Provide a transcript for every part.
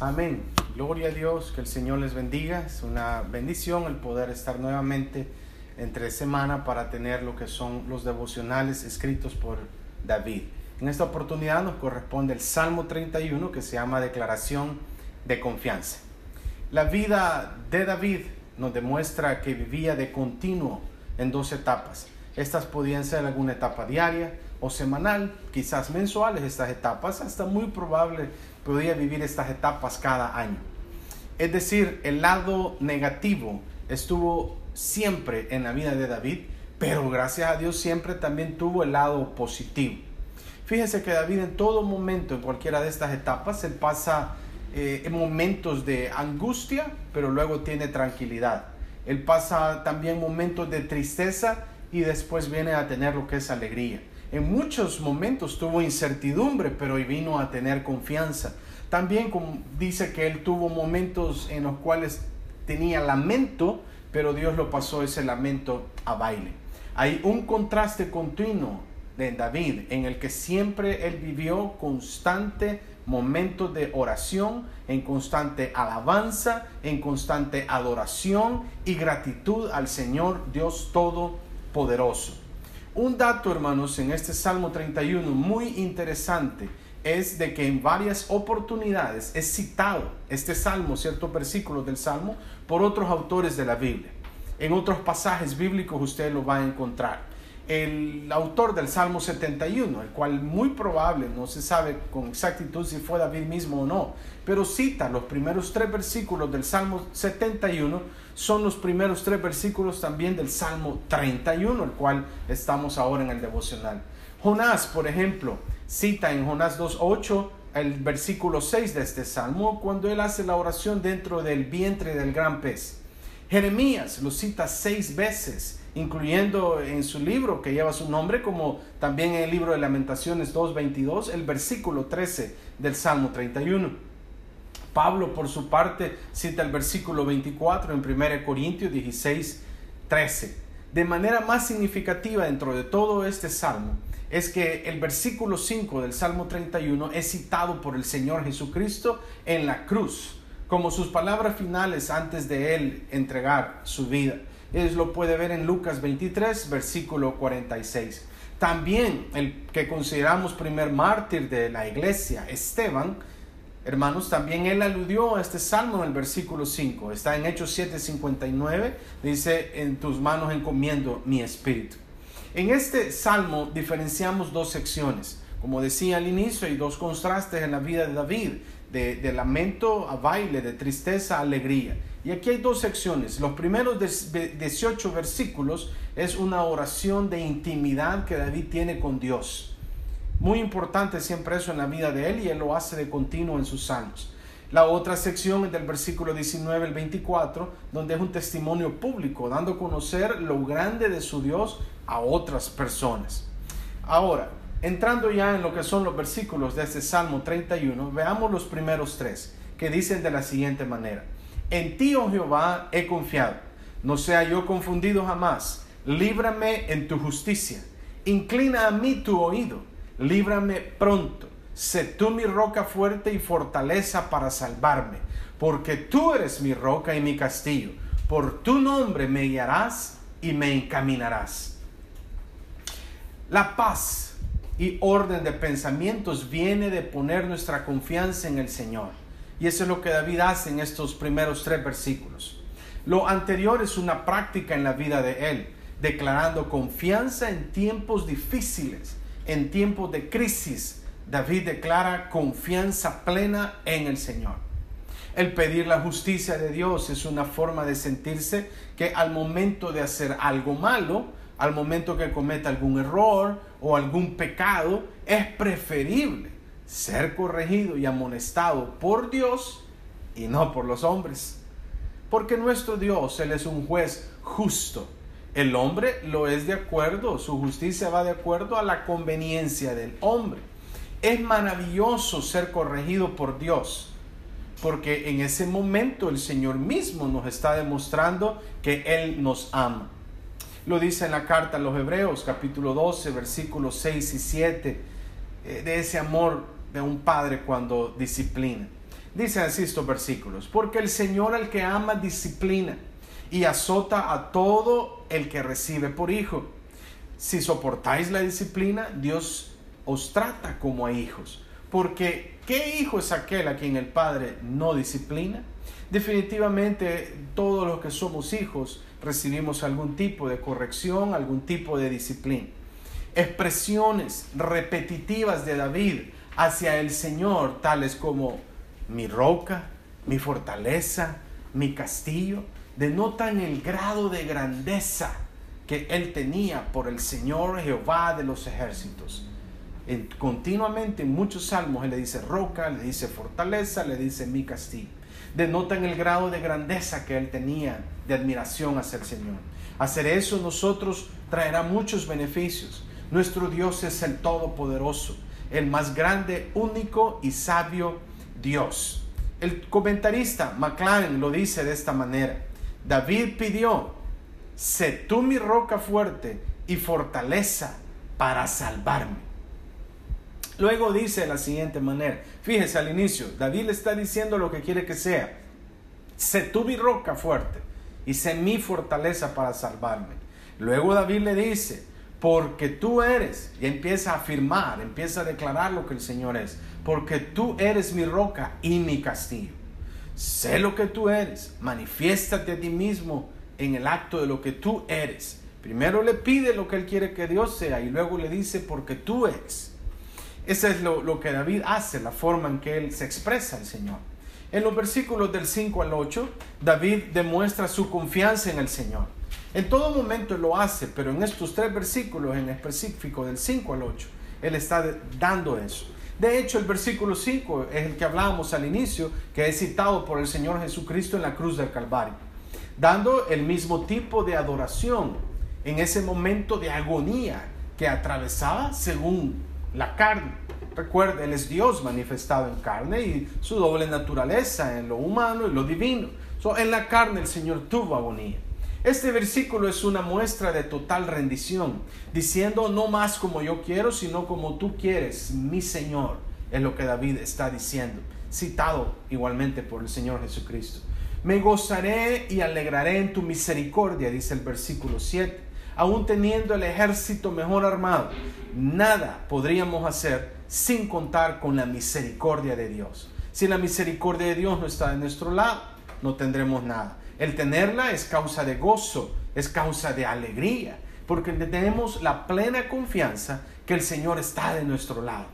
Amén. Gloria a Dios, que el Señor les bendiga. Es una bendición el poder estar nuevamente entre semana para tener lo que son los devocionales escritos por David. En esta oportunidad nos corresponde el Salmo 31 que se llama Declaración de Confianza. La vida de David nos demuestra que vivía de continuo en dos etapas. Estas podían ser alguna etapa diaria o semanal, quizás mensuales estas etapas, hasta muy probable podía vivir estas etapas cada año. Es decir, el lado negativo estuvo siempre en la vida de David, pero gracias a Dios siempre también tuvo el lado positivo. Fíjense que David en todo momento, en cualquiera de estas etapas, él pasa eh, en momentos de angustia, pero luego tiene tranquilidad. Él pasa también momentos de tristeza y después viene a tener lo que es alegría. En muchos momentos tuvo incertidumbre, pero vino a tener confianza. También dice que él tuvo momentos en los cuales tenía lamento, pero Dios lo pasó ese lamento a baile. Hay un contraste continuo de David en el que siempre él vivió constante momentos de oración, en constante alabanza, en constante adoración y gratitud al Señor Dios Todopoderoso. Un dato, hermanos, en este Salmo 31 muy interesante es de que en varias oportunidades es citado este salmo, ciertos versículos del salmo, por otros autores de la Biblia. En otros pasajes bíblicos usted lo va a encontrar el autor del Salmo 71, el cual muy probable, no se sabe con exactitud si fue David mismo o no, pero cita los primeros tres versículos del Salmo 71, son los primeros tres versículos también del Salmo 31, el cual estamos ahora en el devocional. Jonás, por ejemplo, cita en Jonás 2.8 el versículo 6 de este Salmo, cuando él hace la oración dentro del vientre del gran pez. Jeremías lo cita seis veces incluyendo en su libro que lleva su nombre, como también en el libro de Lamentaciones 2.22, el versículo 13 del Salmo 31. Pablo, por su parte, cita el versículo 24 en 1 Corintios 16, 13. De manera más significativa dentro de todo este salmo es que el versículo 5 del Salmo 31 es citado por el Señor Jesucristo en la cruz, como sus palabras finales antes de él entregar su vida. Es lo puede ver en Lucas 23, versículo 46. También el que consideramos primer mártir de la iglesia, Esteban, hermanos, también él aludió a este salmo en el versículo 5. Está en Hechos 7:59, dice, en tus manos encomiendo mi espíritu. En este salmo diferenciamos dos secciones. Como decía al inicio, hay dos contrastes en la vida de David, de, de lamento a baile, de tristeza a alegría. Y aquí hay dos secciones. Los primeros 18 versículos es una oración de intimidad que David tiene con Dios. Muy importante siempre eso en la vida de él y él lo hace de continuo en sus salmos. La otra sección es del versículo 19 al 24, donde es un testimonio público, dando a conocer lo grande de su Dios a otras personas. Ahora, entrando ya en lo que son los versículos de este Salmo 31, veamos los primeros tres, que dicen de la siguiente manera. En ti, oh Jehová, he confiado. No sea yo confundido jamás. Líbrame en tu justicia. Inclina a mí tu oído. Líbrame pronto. Sé tú mi roca fuerte y fortaleza para salvarme. Porque tú eres mi roca y mi castillo. Por tu nombre me guiarás y me encaminarás. La paz y orden de pensamientos viene de poner nuestra confianza en el Señor. Y eso es lo que David hace en estos primeros tres versículos. Lo anterior es una práctica en la vida de él, declarando confianza en tiempos difíciles, en tiempos de crisis. David declara confianza plena en el Señor. El pedir la justicia de Dios es una forma de sentirse que al momento de hacer algo malo, al momento que cometa algún error o algún pecado, es preferible ser corregido y amonestado por Dios y no por los hombres. Porque nuestro Dios, Él es un juez justo. El hombre lo es de acuerdo, su justicia va de acuerdo a la conveniencia del hombre. Es maravilloso ser corregido por Dios, porque en ese momento el Señor mismo nos está demostrando que Él nos ama. Lo dice en la carta a los Hebreos, capítulo 12, versículos 6 y 7, eh, de ese amor de un padre cuando disciplina. Dice así estos versículos, porque el Señor al que ama disciplina y azota a todo el que recibe por hijo. Si soportáis la disciplina, Dios os trata como a hijos. Porque ¿qué hijo es aquel a quien el Padre no disciplina? Definitivamente todos los que somos hijos recibimos algún tipo de corrección, algún tipo de disciplina. Expresiones repetitivas de David hacia el Señor, tales como mi roca, mi fortaleza, mi castillo, denotan el grado de grandeza que él tenía por el Señor Jehová de los ejércitos. En, continuamente en muchos salmos él le dice roca, le dice fortaleza, le dice mi castillo. Denotan el grado de grandeza que él tenía de admiración hacia el Señor. Hacer eso nosotros traerá muchos beneficios. Nuestro Dios es el Todopoderoso, el más grande, único y sabio Dios. El comentarista McLaren lo dice de esta manera. David pidió, sé tú mi roca fuerte y fortaleza para salvarme. Luego dice de la siguiente manera, fíjese al inicio, David le está diciendo lo que quiere que sea, sé tú mi roca fuerte y sé mi fortaleza para salvarme. Luego David le dice, porque tú eres, y empieza a afirmar, empieza a declarar lo que el Señor es, porque tú eres mi roca y mi castillo. Sé lo que tú eres, manifiéstate a ti mismo en el acto de lo que tú eres. Primero le pide lo que él quiere que Dios sea y luego le dice porque tú eres. Ese es lo, lo que David hace, la forma en que él se expresa al Señor. En los versículos del 5 al 8, David demuestra su confianza en el Señor. En todo momento lo hace, pero en estos tres versículos en específico, del 5 al 8, él está dando eso. De hecho, el versículo 5 es el que hablábamos al inicio, que es citado por el Señor Jesucristo en la cruz del Calvario, dando el mismo tipo de adoración en ese momento de agonía que atravesaba según la carne. Recuerda, Él es Dios manifestado en carne y su doble naturaleza en lo humano y lo divino. en la carne el Señor tuvo agonía. Este versículo es una muestra de total rendición, diciendo no más como yo quiero, sino como tú quieres, mi Señor, es lo que David está diciendo, citado igualmente por el Señor Jesucristo. Me gozaré y alegraré en tu misericordia, dice el versículo 7. Aún teniendo el ejército mejor armado, nada podríamos hacer sin contar con la misericordia de Dios. Si la misericordia de Dios no está de nuestro lado, no tendremos nada. El tenerla es causa de gozo, es causa de alegría, porque tenemos la plena confianza que el Señor está de nuestro lado.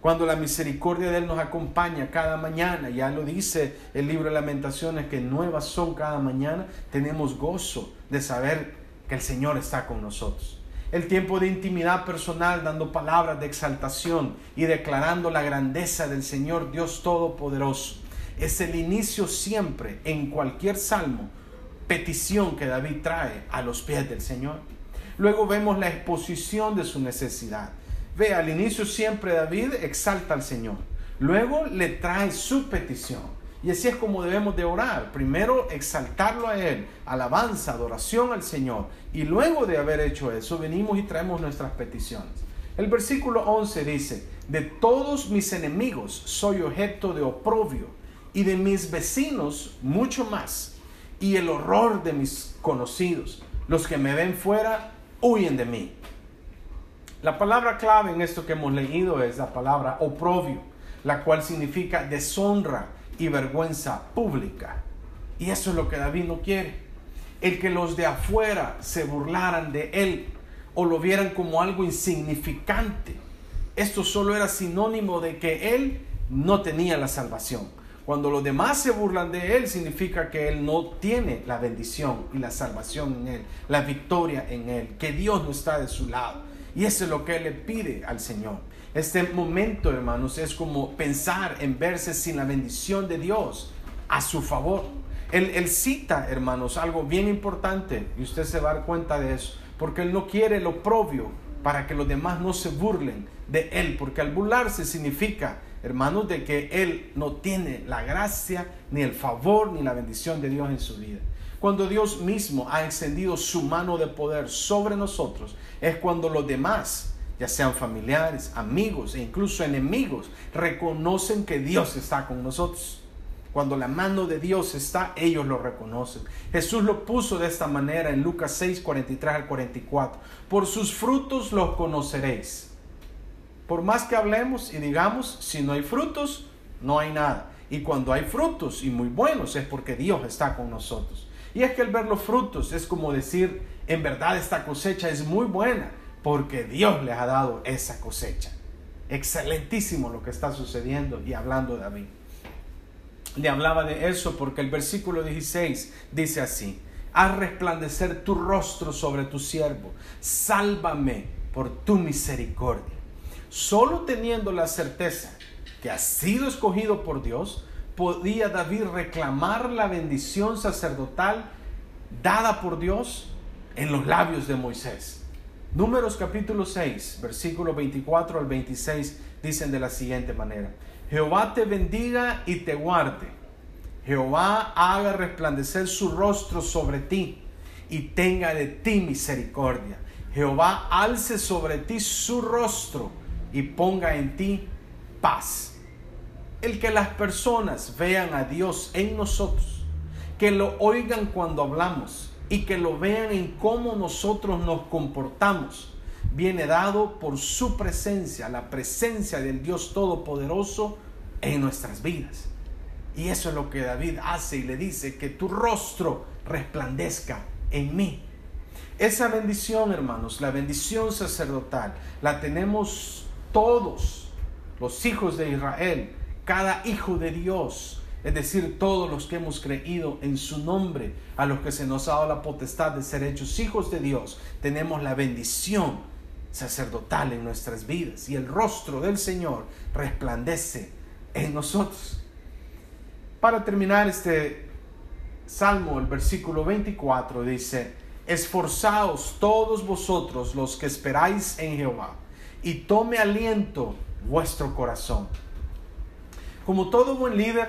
Cuando la misericordia de Él nos acompaña cada mañana, ya lo dice el libro de lamentaciones, que nuevas son cada mañana, tenemos gozo de saber que el Señor está con nosotros. El tiempo de intimidad personal, dando palabras de exaltación y declarando la grandeza del Señor Dios Todopoderoso es el inicio siempre en cualquier salmo, petición que David trae a los pies del Señor. Luego vemos la exposición de su necesidad. Ve, al inicio siempre David exalta al Señor. Luego le trae su petición. Y así es como debemos de orar. Primero exaltarlo a Él, alabanza, adoración al Señor. Y luego de haber hecho eso, venimos y traemos nuestras peticiones. El versículo 11 dice, de todos mis enemigos soy objeto de oprobio y de mis vecinos mucho más, y el horror de mis conocidos. Los que me ven fuera huyen de mí. La palabra clave en esto que hemos leído es la palabra oprobio, la cual significa deshonra y vergüenza pública. Y eso es lo que David no quiere. El que los de afuera se burlaran de él o lo vieran como algo insignificante. Esto solo era sinónimo de que él no tenía la salvación. Cuando los demás se burlan de Él, significa que Él no tiene la bendición y la salvación en Él, la victoria en Él, que Dios no está de su lado. Y eso es lo que Él le pide al Señor. Este momento, hermanos, es como pensar en verse sin la bendición de Dios a su favor. Él, él cita, hermanos, algo bien importante y usted se va a dar cuenta de eso, porque Él no quiere lo propio para que los demás no se burlen de Él, porque al burlarse significa hermanos, de que Él no tiene la gracia, ni el favor, ni la bendición de Dios en su vida. Cuando Dios mismo ha extendido su mano de poder sobre nosotros, es cuando los demás ya sean familiares, amigos e incluso enemigos, reconocen que Dios está con nosotros. Cuando la mano de Dios está, ellos lo reconocen. Jesús lo puso de esta manera en Lucas 6, 43 al 44. Por sus frutos los conoceréis. Por más que hablemos y digamos, si no hay frutos, no hay nada. Y cuando hay frutos y muy buenos es porque Dios está con nosotros. Y es que el ver los frutos es como decir, en verdad esta cosecha es muy buena porque Dios les ha dado esa cosecha. Excelentísimo lo que está sucediendo y hablando David. Le hablaba de eso porque el versículo 16 dice así, haz resplandecer tu rostro sobre tu siervo, sálvame por tu misericordia. Solo teniendo la certeza que ha sido escogido por Dios, podía David reclamar la bendición sacerdotal dada por Dios en los labios de Moisés. Números capítulo 6, versículo 24 al 26 dicen de la siguiente manera. Jehová te bendiga y te guarde. Jehová haga resplandecer su rostro sobre ti y tenga de ti misericordia. Jehová alce sobre ti su rostro y ponga en ti paz. El que las personas vean a Dios en nosotros, que lo oigan cuando hablamos, y que lo vean en cómo nosotros nos comportamos, viene dado por su presencia, la presencia del Dios Todopoderoso en nuestras vidas. Y eso es lo que David hace y le dice, que tu rostro resplandezca en mí. Esa bendición, hermanos, la bendición sacerdotal, la tenemos todos los hijos de Israel, cada hijo de Dios es decir, todos los que hemos creído en su nombre, a los que se nos ha dado la potestad de ser hechos hijos de Dios, tenemos la bendición sacerdotal en nuestras vidas y el rostro del Señor resplandece en nosotros. Para terminar este salmo, el versículo 24 dice, esforzaos todos vosotros los que esperáis en Jehová y tome aliento vuestro corazón. Como todo buen líder,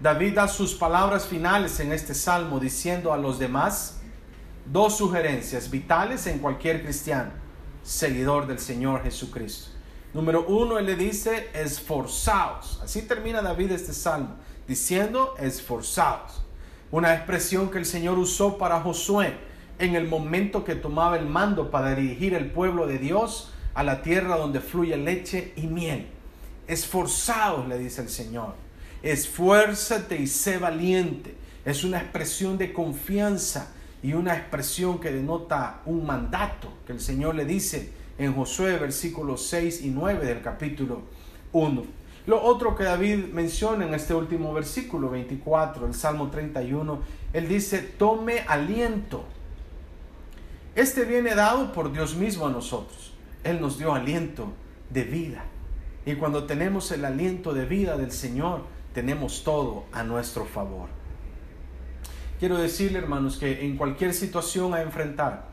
David da sus palabras finales en este salmo diciendo a los demás dos sugerencias vitales en cualquier cristiano, seguidor del Señor Jesucristo. Número uno, él le dice, esforzaos. Así termina David este salmo, diciendo, esforzaos. Una expresión que el Señor usó para Josué en el momento que tomaba el mando para dirigir el pueblo de Dios a la tierra donde fluye leche y miel. Esforzaos, le dice el Señor esfuérzate y sé valiente. Es una expresión de confianza y una expresión que denota un mandato que el Señor le dice en Josué versículos 6 y 9 del capítulo 1. Lo otro que David menciona en este último versículo 24, el Salmo 31, él dice, tome aliento. Este viene dado por Dios mismo a nosotros. Él nos dio aliento de vida. Y cuando tenemos el aliento de vida del Señor, tenemos todo a nuestro favor. Quiero decirle, hermanos, que en cualquier situación a enfrentar,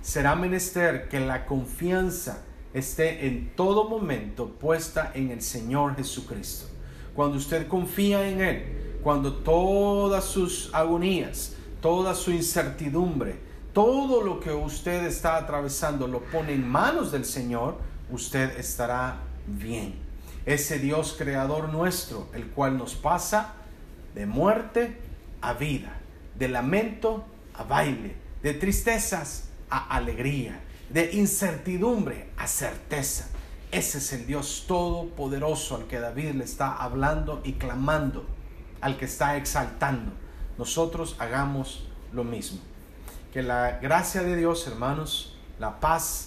será menester que la confianza esté en todo momento puesta en el Señor Jesucristo. Cuando usted confía en Él, cuando todas sus agonías, toda su incertidumbre, todo lo que usted está atravesando lo pone en manos del Señor, usted estará bien ese Dios creador nuestro, el cual nos pasa de muerte a vida, de lamento a baile, de tristezas a alegría, de incertidumbre a certeza. Ese es el Dios todopoderoso al que David le está hablando y clamando, al que está exaltando. Nosotros hagamos lo mismo. Que la gracia de Dios, hermanos, la paz